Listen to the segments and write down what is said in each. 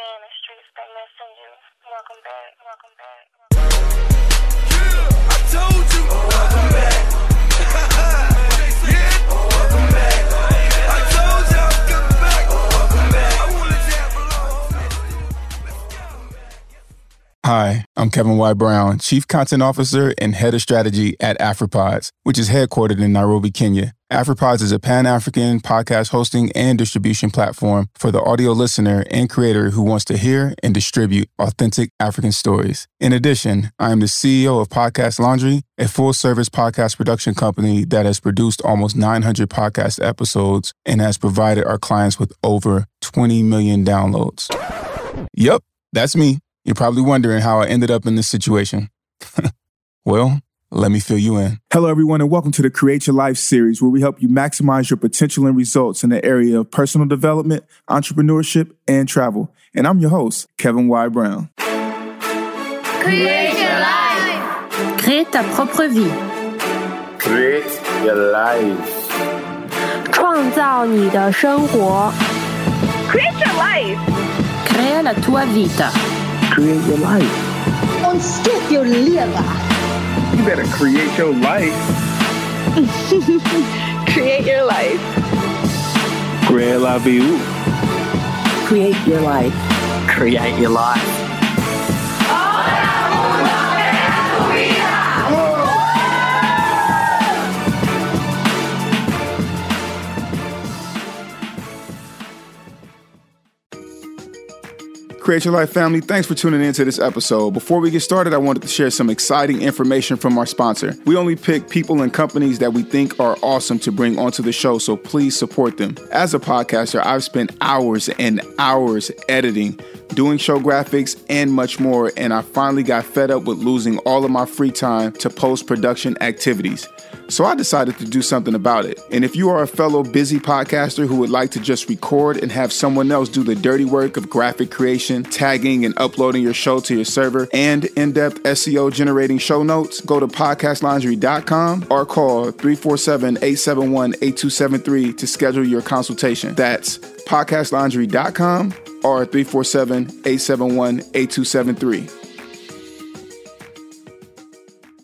in the streets, they missing you. Welcome back, welcome back. Hi, I'm Kevin Y. Brown, Chief Content Officer and Head of Strategy at AfriPods, which is headquartered in Nairobi, Kenya. AfriPods is a Pan African podcast hosting and distribution platform for the audio listener and creator who wants to hear and distribute authentic African stories. In addition, I am the CEO of Podcast Laundry, a full service podcast production company that has produced almost 900 podcast episodes and has provided our clients with over 20 million downloads. Yep, that's me. You're probably wondering how I ended up in this situation. well, let me fill you in. Hello, everyone, and welcome to the Create Your Life series, where we help you maximize your potential and results in the area of personal development, entrepreneurship, and travel. And I'm your host, Kevin Y. Brown. Create your life. Crée ta propre vie. Create your life. 创造你的生活。 Create your life. Crea la tua vita. Create your life. Ontdek jouw leven. You better create your life. Create your life. Create la vie. Create your life. Create your life. Create Your Life family, thanks for tuning in to this episode. Before we get started, I wanted to share some exciting information from our sponsor. We only pick people and companies that we think are awesome to bring onto the show, so please support them. As a podcaster, I've spent hours and hours editing, doing show graphics, and much more, and I finally got fed up with losing all of my free time to post production activities. So I decided to do something about it. And if you are a fellow busy podcaster who would like to just record and have someone else do the dirty work of graphic creation, tagging and uploading your show to your server, and in depth SEO generating show notes, go to podcastlaundry.com or call 347 871 8273 to schedule your consultation. That's podcastlaundry.com or 347 871 8273.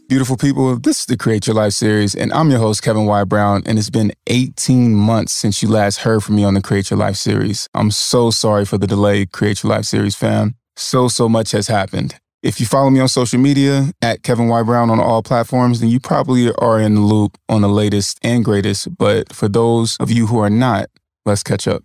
Beautiful people, this is the Create Your Life series, and I'm your host, Kevin Y. Brown, and it's been 18 months since you last heard from me on the Create Your Life series. I'm so sorry for the delay, Create Your Life series fam. So, so much has happened. If you follow me on social media at Kevin Y. Brown on all platforms, then you probably are in the loop on the latest and greatest. But for those of you who are not, let's catch up.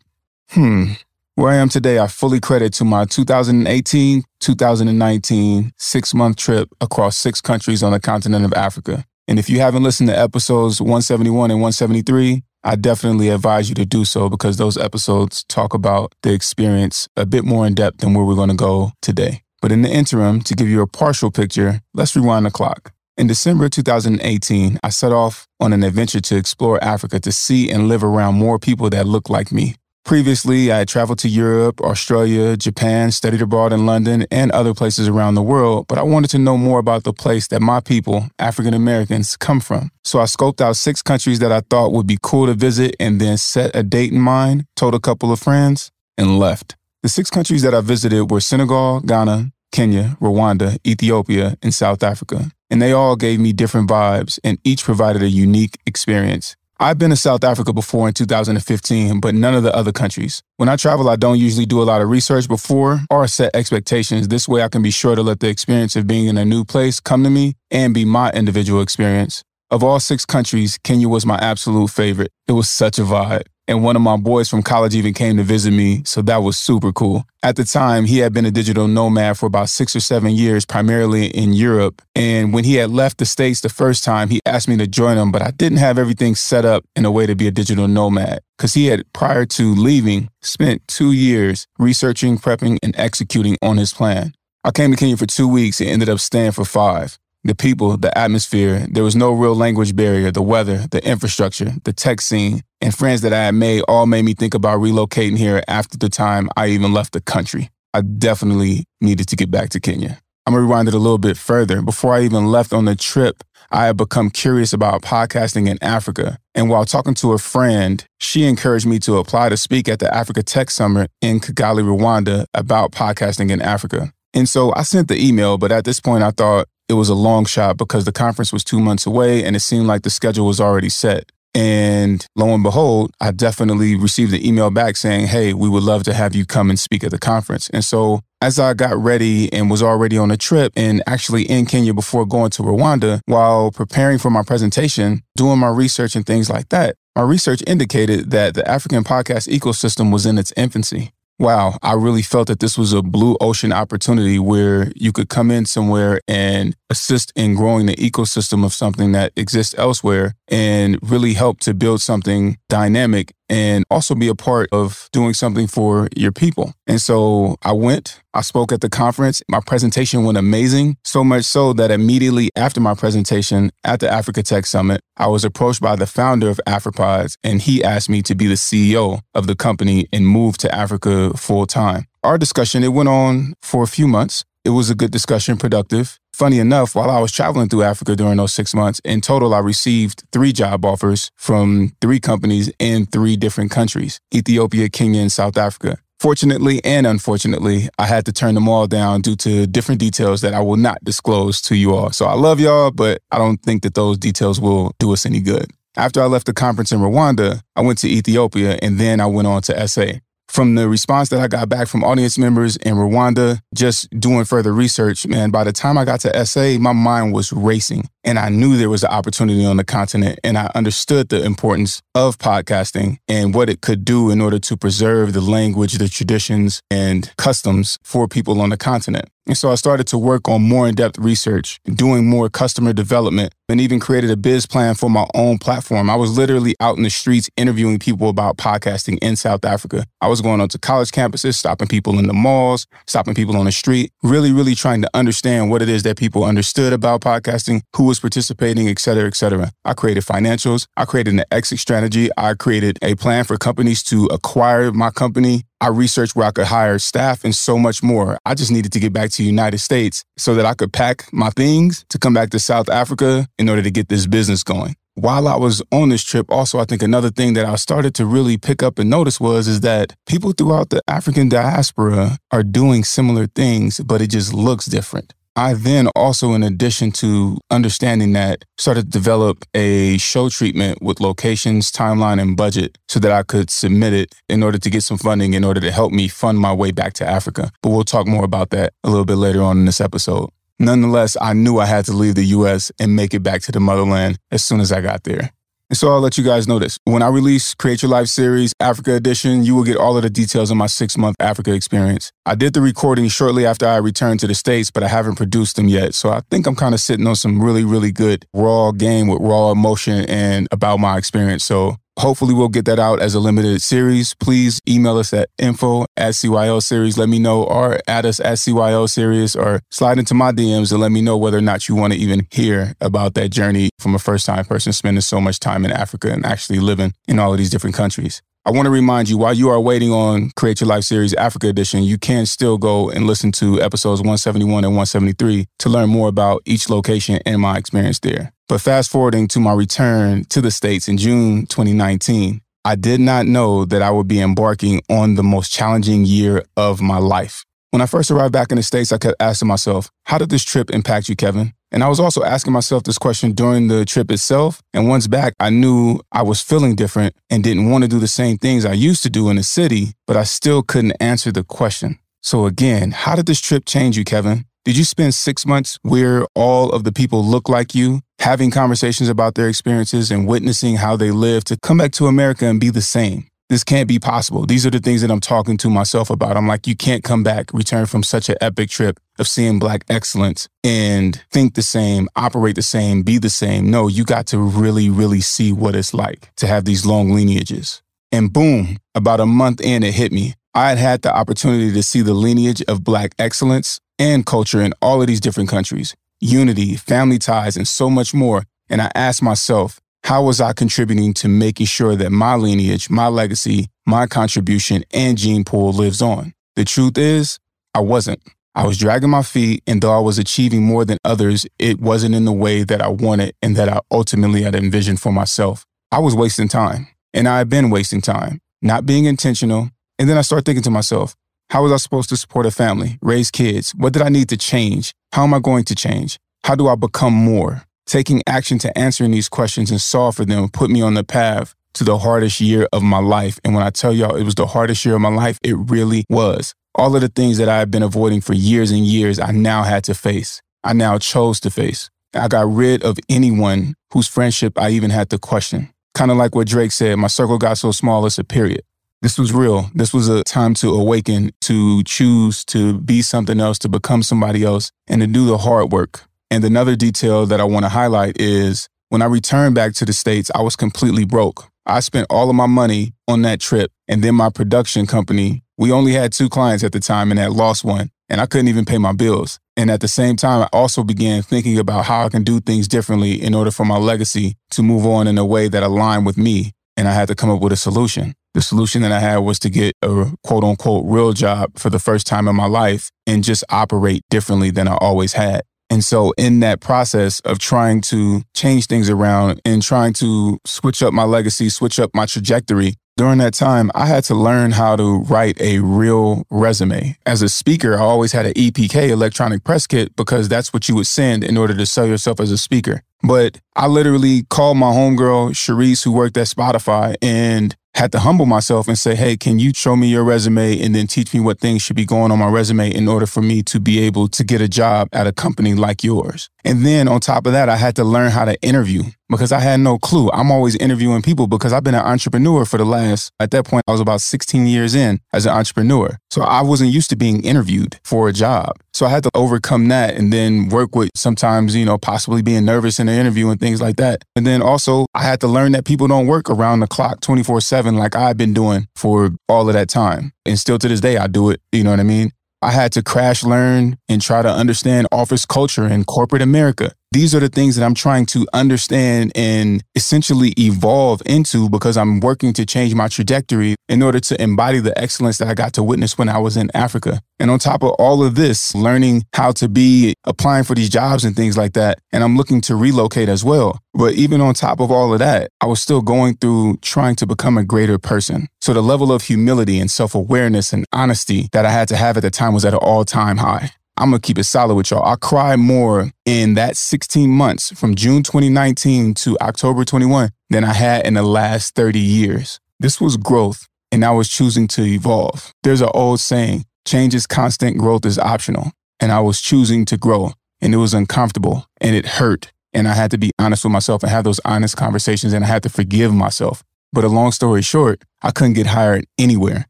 Hmm. Where I am today, I fully credit to my 2018 2019 six month trip across six countries on the continent of Africa. And if you haven't listened to episodes 171 and 173, I definitely advise you to do so because those episodes talk about the experience a bit more in depth than where we're going to go today. But in the interim, to give you a partial picture, let's rewind the clock. In December 2018, I set off on an adventure to explore Africa to see and live around more people that look like me. Previously, I had traveled to Europe, Australia, Japan, studied abroad in London, and other places around the world, but I wanted to know more about the place that my people, African Americans, come from. So I scoped out six countries that I thought would be cool to visit and then set a date in mind, told a couple of friends, and left. The six countries that I visited were Senegal, Ghana, Kenya, Rwanda, Ethiopia, and South Africa. And they all gave me different vibes, and each provided a unique experience. I've been to South Africa before in 2015, but none of the other countries. When I travel, I don't usually do a lot of research before or set expectations. This way, I can be sure to let the experience of being in a new place come to me and be my individual experience. Of all six countries, Kenya was my absolute favorite. It was such a vibe. And one of my boys from college even came to visit me, so that was super cool. At the time, he had been a digital nomad for about six or seven years, primarily in Europe. And when he had left the States the first time, he asked me to join him, but I didn't have everything set up in a way to be a digital nomad. Because he had, prior to leaving, spent two years researching, prepping, and executing on his plan. I came to Kenya for two weeks and ended up staying for five the people, the atmosphere. There was no real language barrier, the weather, the infrastructure, the tech scene, and friends that I had made all made me think about relocating here after the time I even left the country. I definitely needed to get back to Kenya. I'm gonna rewind it a little bit further. Before I even left on the trip, I had become curious about podcasting in Africa. And while talking to a friend, she encouraged me to apply to speak at the Africa Tech Summit in Kigali, Rwanda about podcasting in Africa. And so I sent the email, but at this point I thought it was a long shot because the conference was two months away and it seemed like the schedule was already set. And lo and behold, I definitely received an email back saying, Hey, we would love to have you come and speak at the conference. And so as I got ready and was already on a trip and actually in Kenya before going to Rwanda, while preparing for my presentation, doing my research and things like that, my research indicated that the African podcast ecosystem was in its infancy wow, I really felt that this was a blue ocean opportunity where you could come in somewhere and assist in growing the ecosystem of something that exists elsewhere and really help to build something dynamic and also be a part of doing something for your people. And so I went, I spoke at the conference. My presentation went amazing, so much so that immediately after my presentation at the Africa Tech Summit, I was approached by the founder of AfriPods, and he asked me to be the CEO of the company and move to Africa full time. Our discussion, it went on for a few months. It was a good discussion, productive. Funny enough, while I was traveling through Africa during those six months, in total, I received three job offers from three companies in three different countries Ethiopia, Kenya, and South Africa. Fortunately and unfortunately, I had to turn them all down due to different details that I will not disclose to you all. So I love y'all, but I don't think that those details will do us any good. After I left the conference in Rwanda, I went to Ethiopia and then I went on to SA from the response that I got back from audience members in Rwanda, just doing further research, man, by the time I got to SA, my mind was racing. And I knew there was an opportunity on the continent. And I understood the importance of podcasting and what it could do in order to preserve the language, the traditions, and customs for people on the continent. And so I started to work on more in depth research, doing more customer development, and even created a biz plan for my own platform. I was literally out in the streets interviewing people about podcasting in South Africa. I was going onto college campuses, stopping people in the malls, stopping people on the street, really, really trying to understand what it is that people understood about podcasting, who was participating, et cetera, et cetera. I created financials. I created an exit strategy. I created a plan for companies to acquire my company. I researched where I could hire staff and so much more. I just needed to get back to the United States so that I could pack my things to come back to South Africa in order to get this business going. While I was on this trip, also I think another thing that I started to really pick up and notice was is that people throughout the African diaspora are doing similar things, but it just looks different. I then also, in addition to understanding that, started to develop a show treatment with locations, timeline, and budget so that I could submit it in order to get some funding in order to help me fund my way back to Africa. But we'll talk more about that a little bit later on in this episode. Nonetheless, I knew I had to leave the US and make it back to the motherland as soon as I got there. And so I'll let you guys know this. When I release Create Your Life series, Africa Edition, you will get all of the details of my six month Africa experience. I did the recording shortly after I returned to the States, but I haven't produced them yet. So I think I'm kind of sitting on some really, really good raw game with raw emotion and about my experience. So Hopefully, we'll get that out as a limited series. Please email us at info at CYO series. Let me know, or add us at CYO series, or slide into my DMs and let me know whether or not you want to even hear about that journey from a first time person spending so much time in Africa and actually living in all of these different countries. I want to remind you while you are waiting on Create Your Life Series Africa Edition, you can still go and listen to episodes 171 and 173 to learn more about each location and my experience there. But fast forwarding to my return to the States in June 2019, I did not know that I would be embarking on the most challenging year of my life. When I first arrived back in the States, I kept asking myself, how did this trip impact you, Kevin? And I was also asking myself this question during the trip itself. And once back, I knew I was feeling different and didn't want to do the same things I used to do in the city, but I still couldn't answer the question. So again, how did this trip change you, Kevin? Did you spend six months where all of the people look like you, having conversations about their experiences and witnessing how they live to come back to America and be the same? this can't be possible. These are the things that I'm talking to myself about. I'm like, you can't come back, return from such an epic trip of seeing black excellence and think the same, operate the same, be the same. No, you got to really, really see what it's like to have these long lineages. And boom, about a month in, it hit me. I had had the opportunity to see the lineage of black excellence and culture in all of these different countries, unity, family ties, and so much more. And I asked myself, how was I contributing to making sure that my lineage, my legacy, my contribution, and gene pool lives on? The truth is, I wasn't. I was dragging my feet, and though I was achieving more than others, it wasn't in the way that I wanted and that I ultimately had envisioned for myself. I was wasting time, and I had been wasting time, not being intentional. And then I start thinking to myself, how was I supposed to support a family, raise kids? What did I need to change? How am I going to change? How do I become more? Taking action to answering these questions and solve for them put me on the path to the hardest year of my life. And when I tell y'all it was the hardest year of my life, it really was. All of the things that I had been avoiding for years and years, I now had to face. I now chose to face. I got rid of anyone whose friendship I even had to question. Kind of like what Drake said, my circle got so small, it's a period. This was real. This was a time to awaken, to choose to be something else, to become somebody else, and to do the hard work. And another detail that I want to highlight is when I returned back to the States, I was completely broke. I spent all of my money on that trip. And then my production company, we only had two clients at the time and had lost one. And I couldn't even pay my bills. And at the same time, I also began thinking about how I can do things differently in order for my legacy to move on in a way that aligned with me. And I had to come up with a solution. The solution that I had was to get a quote unquote real job for the first time in my life and just operate differently than I always had. And so, in that process of trying to change things around and trying to switch up my legacy, switch up my trajectory, during that time, I had to learn how to write a real resume. As a speaker, I always had an EPK, electronic press kit, because that's what you would send in order to sell yourself as a speaker. But I literally called my homegirl, Sharice, who worked at Spotify, and had to humble myself and say, hey, can you show me your resume and then teach me what things should be going on my resume in order for me to be able to get a job at a company like yours? And then on top of that, I had to learn how to interview because I had no clue. I'm always interviewing people because I've been an entrepreneur for the last, at that point, I was about 16 years in as an entrepreneur. So I wasn't used to being interviewed for a job. So I had to overcome that and then work with sometimes, you know, possibly being nervous in an interview and things like that. And then also I had to learn that people don't work around the clock 24 seven like I've been doing for all of that time. And still to this day, I do it. You know what I mean? I had to crash learn and try to understand office culture in corporate America. These are the things that I'm trying to understand and essentially evolve into because I'm working to change my trajectory in order to embody the excellence that I got to witness when I was in Africa. And on top of all of this, learning how to be applying for these jobs and things like that. And I'm looking to relocate as well. But even on top of all of that, I was still going through trying to become a greater person. So the level of humility and self awareness and honesty that I had to have at the time was at an all time high. I'm gonna keep it solid with y'all. I cried more in that 16 months from June 2019 to October 21 than I had in the last 30 years. This was growth, and I was choosing to evolve. There's an old saying change is constant, growth is optional. And I was choosing to grow, and it was uncomfortable and it hurt. And I had to be honest with myself and have those honest conversations, and I had to forgive myself. But a long story short, I couldn't get hired anywhere.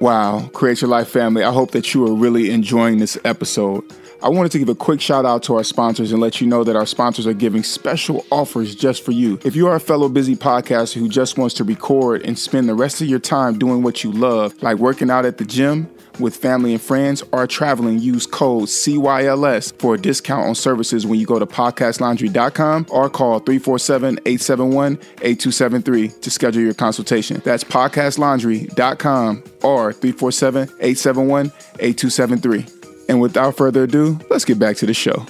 Wow, Create Your Life family, I hope that you are really enjoying this episode. I wanted to give a quick shout out to our sponsors and let you know that our sponsors are giving special offers just for you. If you are a fellow busy podcaster who just wants to record and spend the rest of your time doing what you love, like working out at the gym, with family and friends or traveling, use code CYLS for a discount on services when you go to podcastlaundry.com or call 347 871 8273 to schedule your consultation. That's podcastlaundry.com or 347 871 8273. And without further ado, let's get back to the show.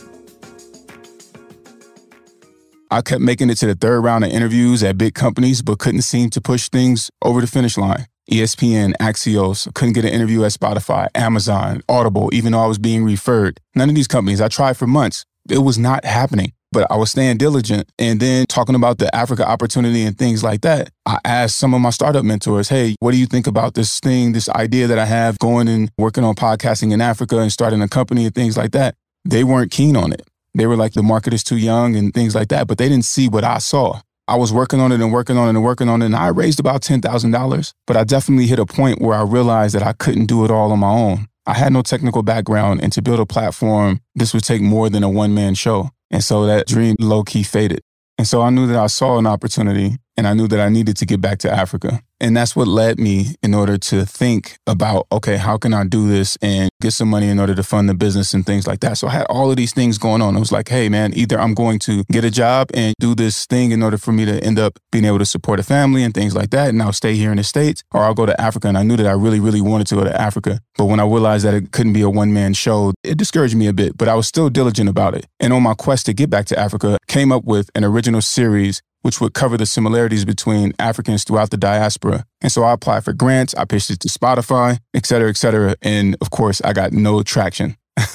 I kept making it to the third round of interviews at big companies, but couldn't seem to push things over the finish line. ESPN, Axios, couldn't get an interview at Spotify, Amazon, Audible, even though I was being referred. None of these companies, I tried for months. It was not happening, but I was staying diligent. And then talking about the Africa opportunity and things like that, I asked some of my startup mentors, hey, what do you think about this thing, this idea that I have going and working on podcasting in Africa and starting a company and things like that? They weren't keen on it. They were like, the market is too young and things like that, but they didn't see what I saw. I was working on it and working on it and working on it. And I raised about $10,000, but I definitely hit a point where I realized that I couldn't do it all on my own. I had no technical background, and to build a platform, this would take more than a one man show. And so that dream low key faded. And so I knew that I saw an opportunity and I knew that I needed to get back to Africa. And that's what led me in order to think about, okay, how can I do this and get some money in order to fund the business and things like that. So I had all of these things going on. I was like, hey, man, either I'm going to get a job and do this thing in order for me to end up being able to support a family and things like that. And I'll stay here in the States or I'll go to Africa. And I knew that I really, really wanted to go to Africa. But when I realized that it couldn't be a one man show, it discouraged me a bit, but I was still diligent about it. And on my quest to get back to Africa, came up with an original series which would cover the similarities between Africans throughout the diaspora. And so I applied for grants, I pitched it to Spotify, et cetera, et cetera. And of course, I got no traction.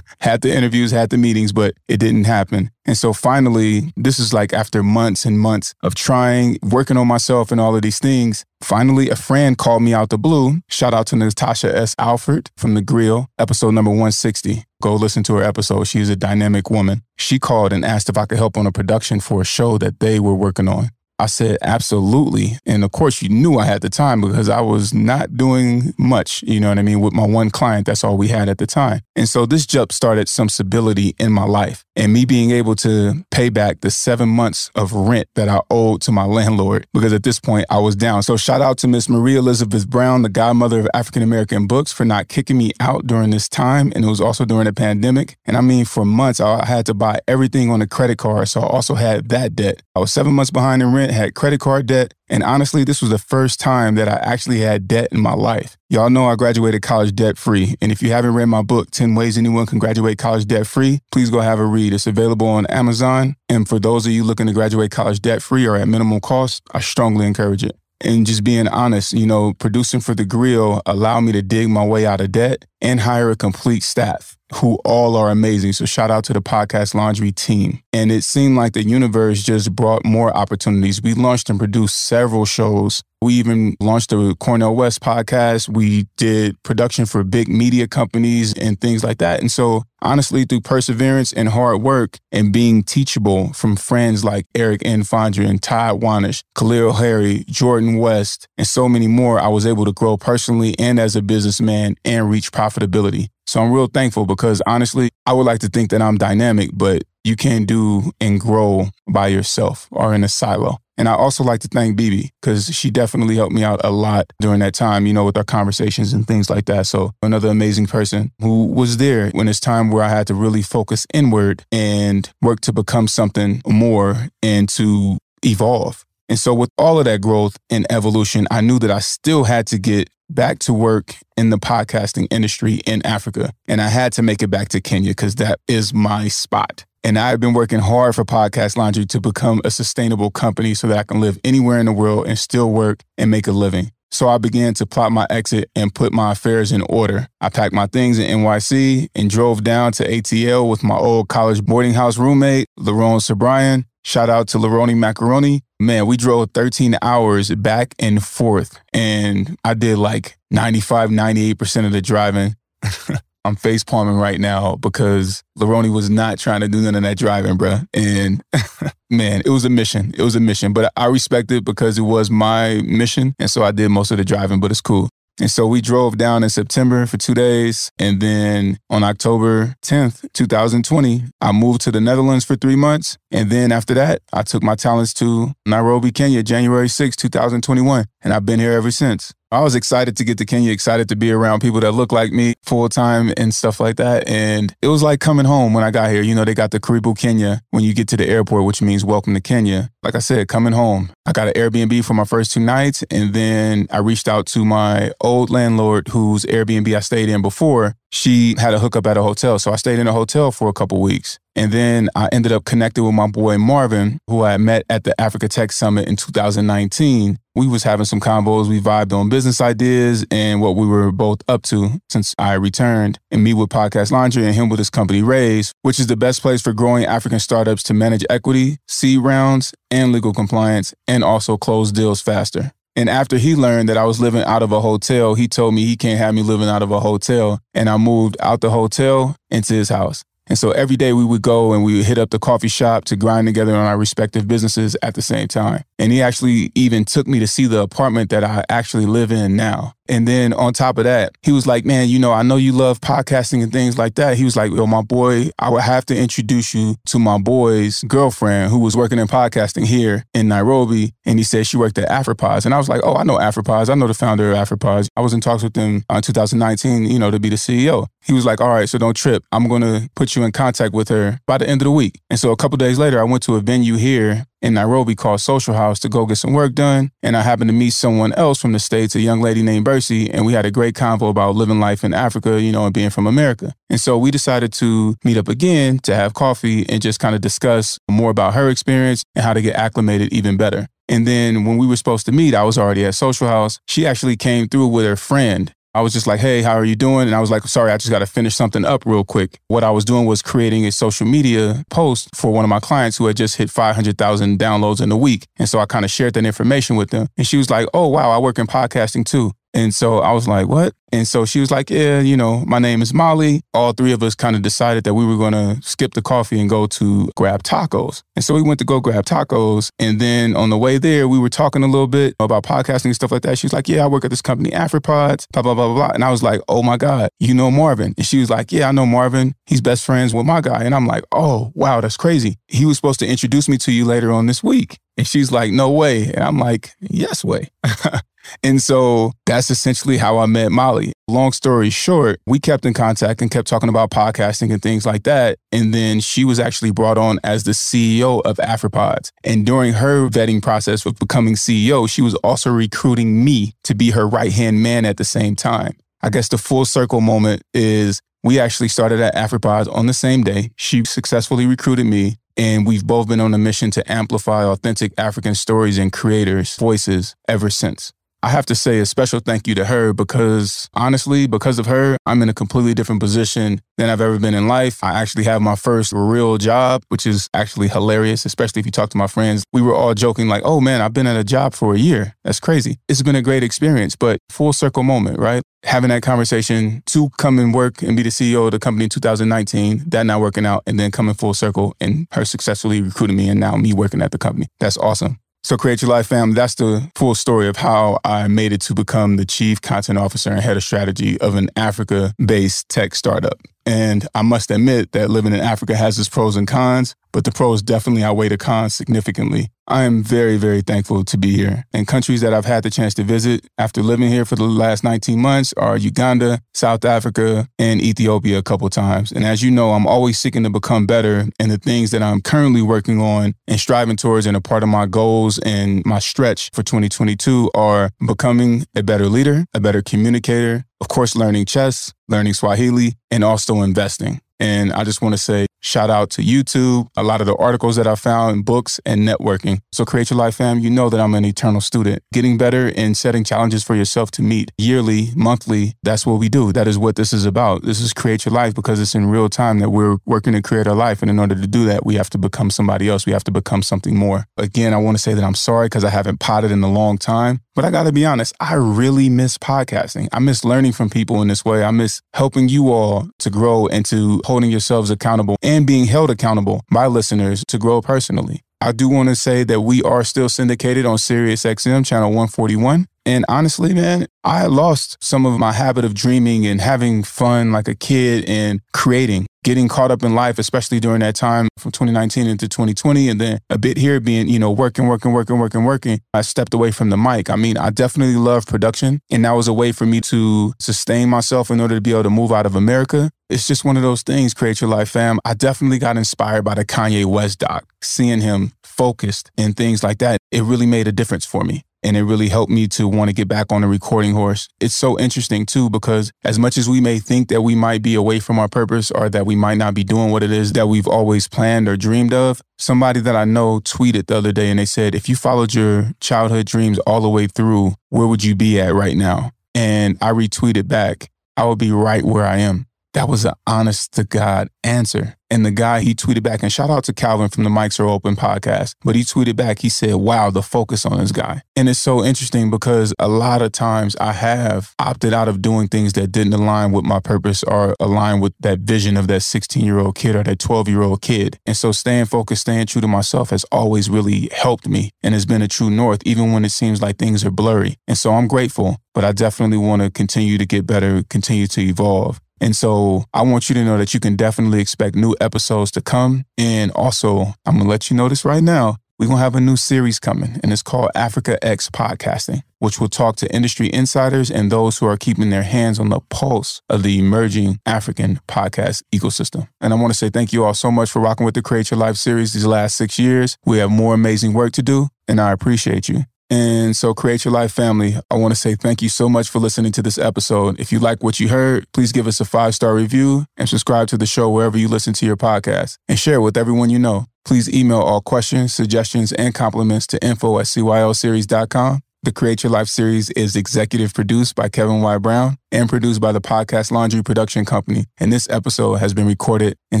had the interviews, had the meetings, but it didn't happen. And so finally, this is like after months and months of trying, working on myself and all of these things. Finally, a friend called me out the blue. Shout out to Natasha S. Alford from The Grio, episode number 160. Go listen to her episode. She's a dynamic woman. She called and asked if I could help on a production for a show that they were working on. I said, absolutely. And of course, you knew I had the time because I was not doing much, you know what I mean, with my one client. That's all we had at the time. And so this jump started some stability in my life and me being able to pay back the seven months of rent that I owed to my landlord because at this point I was down. So shout out to Miss Marie Elizabeth Brown, the godmother of African American books, for not kicking me out during this time. And it was also during the pandemic. And I mean, for months, I had to buy everything on a credit card. So I also had that debt. I was seven months behind in rent had credit card debt. And honestly, this was the first time that I actually had debt in my life. Y'all know I graduated college debt free. And if you haven't read my book, 10 Ways Anyone Can Graduate College Debt Free, please go have a read. It's available on Amazon. And for those of you looking to graduate college debt free or at minimal cost, I strongly encourage it and just being honest, you know, producing for the Grio allowed me to dig my way out of debt and hire a complete staff who all are amazing. So shout out to the podcast laundry team. And it seemed like the universe just brought more opportunities. We launched and produced several shows. We even launched the Cornel West podcast. We did production for big media companies and things like that. And so honestly, through perseverance and hard work and being teachable from friends like Eric N. Fondra and Todd Wanish, Khalil Harry, Jordan West, and so many more, I was able to grow personally and as a businessman and reach profitability. So I'm real thankful because honestly, I would like to think that I'm dynamic, but you can't do and grow by yourself or in a silo. And I also like to thank Bibi because she definitely helped me out a lot during that time, you know, with our conversations and things like that. So another amazing person who was there when it's time where I had to really focus inward and work to become something more and to evolve. And so with all of that growth and evolution, I knew that I still had to get back to work in the podcasting industry in Africa. And I had to make it back to Kenya because that is my spot. And I've been working hard for Podcast Laundry to become a sustainable company so that I can live anywhere in the world and still work and make a living. So I began to plot my exit and put my affairs in order. I packed my things in NYC and drove down to ATL with my old college boarding house roommate, Lerone Sobrian. Shout out to Leroni Macaroni. Man, we drove 13 hours back and forth, and I did like 95, 98% of the driving. I'm face palming right now because Leroni was not trying to do none of that driving, bruh. And man, it was a mission. It was a mission, but I respect it because it was my mission. And so I did most of the driving, but it's cool. And so we drove down in September for two days. And then on October 10th, 2020, I moved to the Netherlands for three months. And then after that, I took my talents to Nairobi, Kenya, January 6, 2021. And I've been here ever since. I was excited to get to Kenya, excited to be around people that look like me full time and stuff like that. And it was like coming home when I got here. You know, they got the Karibu Kenya when you get to the airport, which means welcome to Kenya. Like I said, coming home. I got an Airbnb for my first two nights. And then I reached out to my old landlord whose Airbnb I stayed in before. She had a hookup at a hotel. So I stayed in a hotel for a couple weeks. And then I ended up connecting with my boy Marvin, who I met at the Africa Tech Summit in 2019. We was having some combos. We vibed on business ideas and what we were both up to since I returned. And me with Podcast Laundry and him with his company Raise, which is the best place for growing African startups to manage equity, seed rounds, and legal compliance, and also close deals faster. And after he learned that I was living out of a hotel, he told me he can't have me living out of a hotel. And I moved out the hotel into his house. And so every day we would go and we would hit up the coffee shop to grind together on our respective businesses at the same time. And he actually even took me to see the apartment that I actually live in now. And then on top of that, he was like, Man, you know, I know you love podcasting and things like that. He was like, Yo, my boy, I would have to introduce you to my boy's girlfriend who was working in podcasting here in Nairobi. And he said she worked at AfriPods. And I was like, Oh, I know AfriPods. I know the founder of AfriPods. I was in talks with them uh, in 2019, you know, to be the CEO. He was like, All right, so don't trip. I'm going to put you in contact with her by the end of the week. And so a couple days later, I went to a venue here in Nairobi called Social House to go get some work done. And I happened to meet someone else from the States, a young lady named Bercy, and we had a great convo about living life in Africa, you know, and being from America. And so we decided to meet up again to have coffee and just kind of discuss more about her experience and how to get acclimated even better. And then when we were supposed to meet, I was already at Social House. She actually came through with her friend I was just like, hey, how are you doing? And I was like, sorry, I just got to finish something up real quick. What I was doing was creating a social media post for one of my clients who had just hit 500,000 downloads in a week. And so I kind of shared that information with them. And she was like, oh, wow, I work in podcasting too. And so I was like, what? And so she was like, yeah, you know, my name is Molly. All three of us kind of decided that we were going to skip the coffee and go to grab tacos. And so we went to go grab tacos. And then on the way there, we were talking a little bit about podcasting and stuff like that. She was like, yeah, I work at this company, AfriPods, blah, blah, blah, blah, blah. And I was like, oh my God, you know Marvin. And she was like, yeah, I know Marvin. He's best friends with my guy. And I'm like, oh, wow, that's crazy. He was supposed to introduce me to you later on this week. And she's like, no way. And I'm like, yes way. And so that's essentially how I met Molly. Long story short, we kept in contact and kept talking about podcasting and things like that. And then she was actually brought on as the CEO of AfriPods. And during her vetting process of becoming CEO, she was also recruiting me to be her right hand man at the same time. I guess the full circle moment is we actually started at AfriPods on the same day. She successfully recruited me. And we've both been on a mission to amplify authentic African stories and creators' voices ever since. I have to say a special thank you to her because honestly, because of her, I'm in a completely different position than I've ever been in life. I actually have my first real job, which is actually hilarious, especially if you talk to my friends. We were all joking, like, oh man, I've been at a job for a year. That's crazy. It's been a great experience, but full circle moment, right? Having that conversation to come and work and be the CEO of the company in 2019, that not working out, and then coming full circle and her successfully recruiting me and now me working at the company. That's awesome. So, Create Your Life fam, that's the full story of how I made it to become the chief content officer and head of strategy of an Africa based tech startup. And I must admit that living in Africa has its pros and cons, but the pros definitely outweigh the cons significantly. I am very, very thankful to be here. And countries that I've had the chance to visit after living here for the last 19 months are Uganda, South Africa, and Ethiopia a couple times. And as you know, I'm always seeking to become better. And the things that I'm currently working on and striving towards and a part of my goals and my stretch for 2022 are becoming a better leader, a better communicator, of course, learning chess, learning Swahili, and also investing. And I just want to say shout out to YouTube, a lot of the articles that I found books and networking. So Create Your Life fam, you know that I'm an eternal student. Getting better and setting challenges for yourself to meet yearly, monthly, that's what we do. That is what this is about. This is Create Your Life because it's in real time that we're working to create our life. And in order to do that, we have to become somebody else. We have to become something more. Again, I want to say that I'm sorry because I haven't potted in a long time. But I got to be honest, I really miss podcasting. I miss learning from people in this way. I miss helping you all to grow and to holding yourselves accountable and being held accountable by listeners to grow personally. I do want to say that we are still syndicated on SiriusXM channel 141. And honestly, man, I lost some of my habit of dreaming and having fun like a kid and creating, getting caught up in life, especially during that time from 2019 into 2020. And then a bit here being, you know, working, working, working, working, working. I stepped away from the mic. I mean, I definitely love production. And that was a way for me to sustain myself in order to be able to move out of America. It's just one of those things, Create Your Life fam. I definitely got inspired by the Kanye West doc, seeing him focused and things like that. It really made a difference for me and it really helped me to want to get back on the recording horse. It's so interesting too because as much as we may think that we might be away from our purpose or that we might not be doing what it is that we've always planned or dreamed of, somebody that I know tweeted the other day and they said, if you followed your childhood dreams all the way through, where would you be at right now? And I retweeted back, I would be right where I am That was an honest to God answer. And the guy, he tweeted back, and shout out to Calvin from the Mics Are Open podcast. But he tweeted back, he said, Wow, the focus on this guy. And it's so interesting because a lot of times I have opted out of doing things that didn't align with my purpose or align with that vision of that 16 year old kid or that 12 year old kid. And so staying focused, staying true to myself has always really helped me and has been a true north, even when it seems like things are blurry. And so I'm grateful, but I definitely want to continue to get better, continue to evolve. And so I want you to know that you can definitely expect new episodes to come. And also, I'm going to let you know this right now. We're going to have a new series coming, and it's called Africa X Podcasting, which will talk to industry insiders and those who are keeping their hands on the pulse of the emerging African podcast ecosystem. And I want to say thank you all so much for rocking with the Create Your Life series these last six years. We have more amazing work to do, and I appreciate you. And so, Create Your Life family, I want to say thank you so much for listening to this episode. If you like what you heard, please give us a five star review and subscribe to the show wherever you listen to your podcast and share it with everyone you know. Please email all questions, suggestions, and compliments to info at cylseries.com. The Create Your Life series is executive produced by Kevin Y. Brown and produced by the Podcast Laundry Production Company. And this episode has been recorded in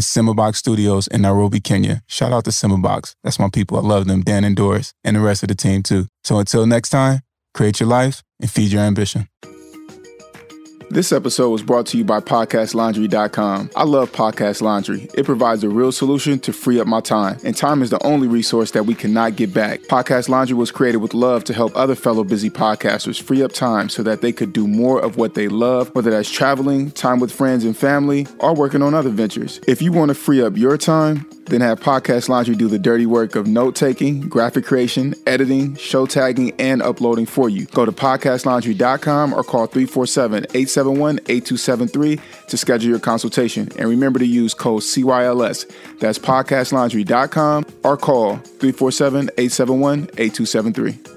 Simmerbox Studios in Nairobi, Kenya. Shout out to Simmerbox. That's my people. I love them, Dan and Doris, and the rest of the team too. So until next time, create your life and feed your ambition. This episode was brought to you by PodcastLaundry.com. I love Podcast Laundry. It provides a real solution to free up my time, and time is the only resource that we cannot get back. Podcast Laundry was created with love to help other fellow busy podcasters free up time so that they could do more of what they love, whether that's traveling, time with friends and family, or working on other ventures. If you want to free up your time, then have Podcast Laundry do the dirty work of note taking, graphic creation, editing, show tagging, and uploading for you. Go to podcastlaundry.com or call 347 871 8273 to schedule your consultation. And remember to use code CYLS. That's podcastlaundry.com or call 347 871 8273.